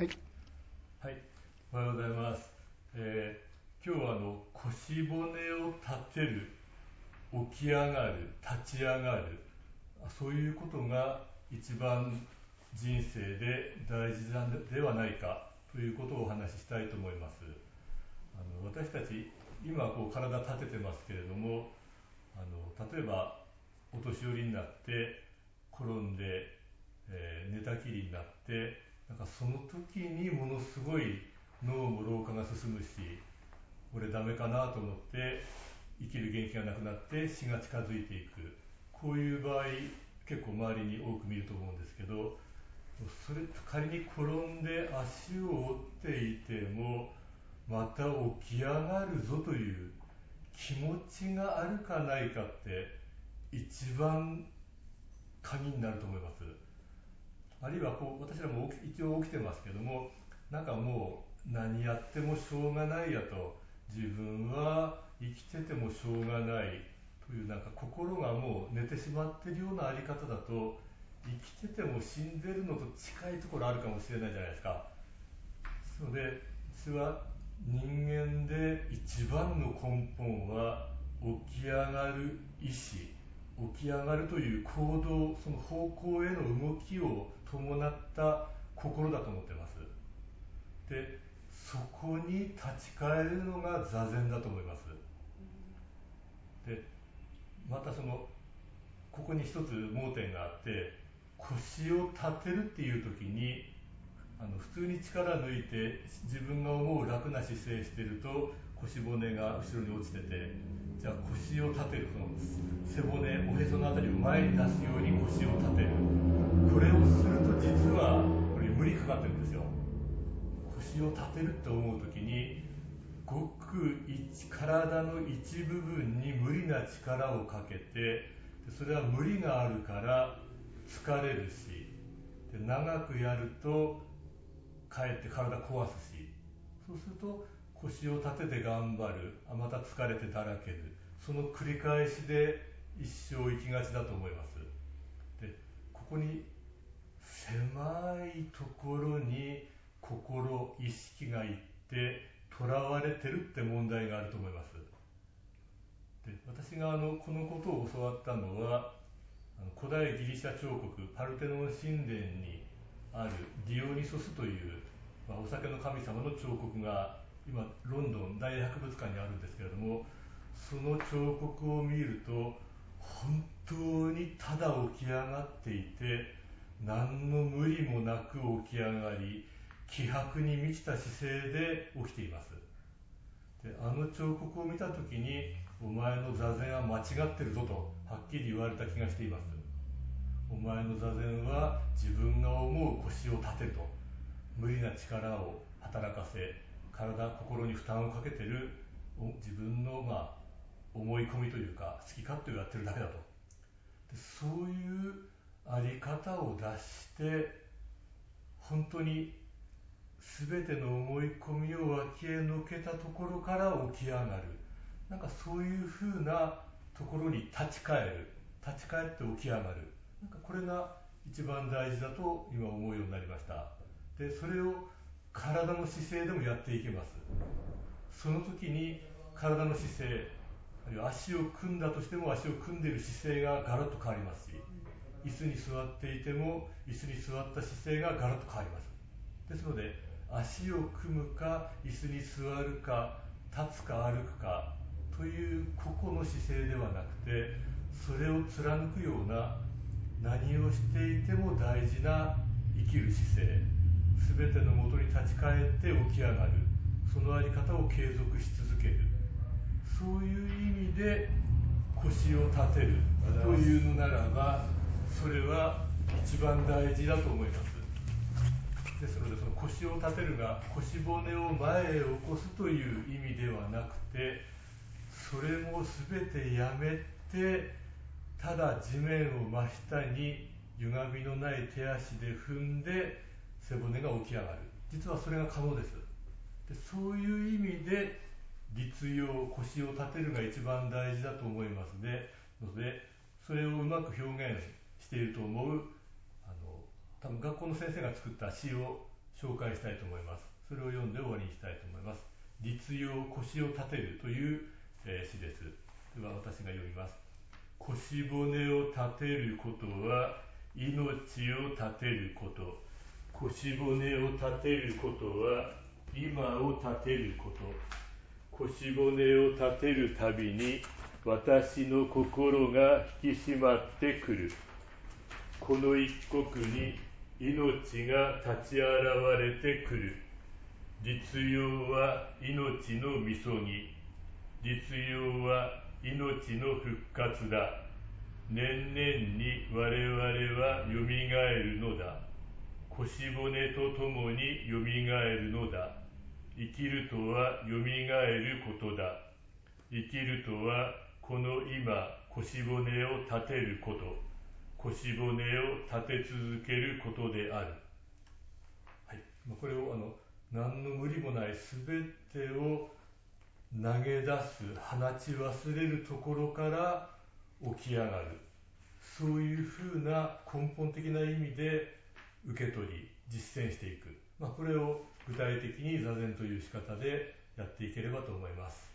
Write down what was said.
はい。はい、おはようございます。えー今日はあの腰骨を立てる、起き上がる、立ち上がる、あそういうことが一番人生で大事なのではないかということをお話ししたいと思います。あの私たち今こう体立ててますけれども、あの例えばお年寄りになって転んで、えー寝たきりになってなんかその時にものすごい脳も老化が進むし俺ダメかなと思って生きる元気がなくなって死が近づいていく。こういう場合結構周りに多く見ると思うんですけどそれ仮に転んで足を折っていてもまた起き上がるぞという気持ちがあるかないかって一番鍵になると思います。あるいはこう私らも一応起きてますけどもなんかもう何やってもしょうがないやと自分は生きててもしょうがないというなんか心がもう寝てしまっているようなあり方だと生きてても死んでるのと近いところあるかもしれないじゃないですか。それで実は人間で一番の根本は起き上がる意志。起き上がるという行動その方向への動きを伴った心だと思ってます。でそこに立ち返るのが座禅だと思います。でまたそのここに一つ盲点があって腰を立てるっていう時にあの普通に力抜いて自分が思う楽な姿勢してると腰骨が後ろに落ちててじゃあ腰を立てるその背骨おへそのあたりを前に出すように腰を立てる。これをすると実はこれ無理かかってるんですよ。腰を立てるって思う時にごく一体の一部分に無理な力をかけてそれは無理があるから疲れるしで長くやるとかえって体壊すし。そうすると腰を立てて頑張る。あまた疲れてだらける。その繰り返しで一生生きがちだと思います。でここに狭いところに心意識がいってとらわれてるって問題があると思います。で私があのこのことを教わったのは古代ギリシャ彫刻パルテノン神殿にあるディオニソスという、まあ、お酒の神様の彫刻が今ロンドン大博物館にあるんですけれどもその彫刻を見ると本当にただ起き上がっていて何の無理もなく起き上がり気迫に満ちた姿勢で起きています。であの彫刻を見た時にお前の座禅は間違ってるぞとはっきり言われた気がしています。お前の座禅は自分が思う腰を立てると。無理な力を働かせ体心に負担をかけてる自分のまあ思い込みというか好き勝手をやってるだけだと。でそういうあり方を出して本当に全ての思い込みを脇へのけたところから起き上がる。なんかそういうふうなところに立ち返る。立ち返って起き上がる。なんかこれが一番大事だと今思うようになりました。でそれを体の姿勢でもやっていけます。その時に体の姿勢あるいは足を組んだとしても足を組んでいる姿勢がガラッと変わりますし椅子に座っていても椅子に座った姿勢がガラッと変わります。ですので足を組むか椅子に座るか立つか歩くかという個々の姿勢ではなくてそれを貫くような何をしていても大事な生きる姿勢全てのもとに立ち返って起き上がるその在り方を継続し続ける。そういう意味で腰を立てるというのならばそれは一番大事だと思います。ですのでその腰を立てるが腰骨を前へ起こすという意味ではなくてそれも全てやめてただ地面を真下に歪みのない手足で踏んで背骨が起き上がる実はそれが可能ですでそういう意味で立用腰を立てるが一番大事だと思いますねのでそれをうまく表現していると思うあの多分学校の先生が作った詩を紹介したいと思います。それを読んで終わりにしたいと思います。実用腰を立てるという、えー、詩です。では私が読みます。腰骨を立てることは命を立てること。腰骨を立てることは今を立てること。腰骨を立てるたびに私の心が引き締まってくる。この一国に命が立ち現れてくる。実用は命のみそぎ。実用は命の復活だ。年々に我々はよみがえるのだ。腰骨とともによみがえるのだ。生きるとはよみがえることだ。生きるとはこの今腰骨を立てること。腰骨を立て続けることである。はい、これをあの何の無理もない全てを投げ出す放ち忘れるところから起き上がる。そういうふうな根本的な意味で受け取り実践していく、まあ、これを具体的に座禅という仕方でやっていければと思います。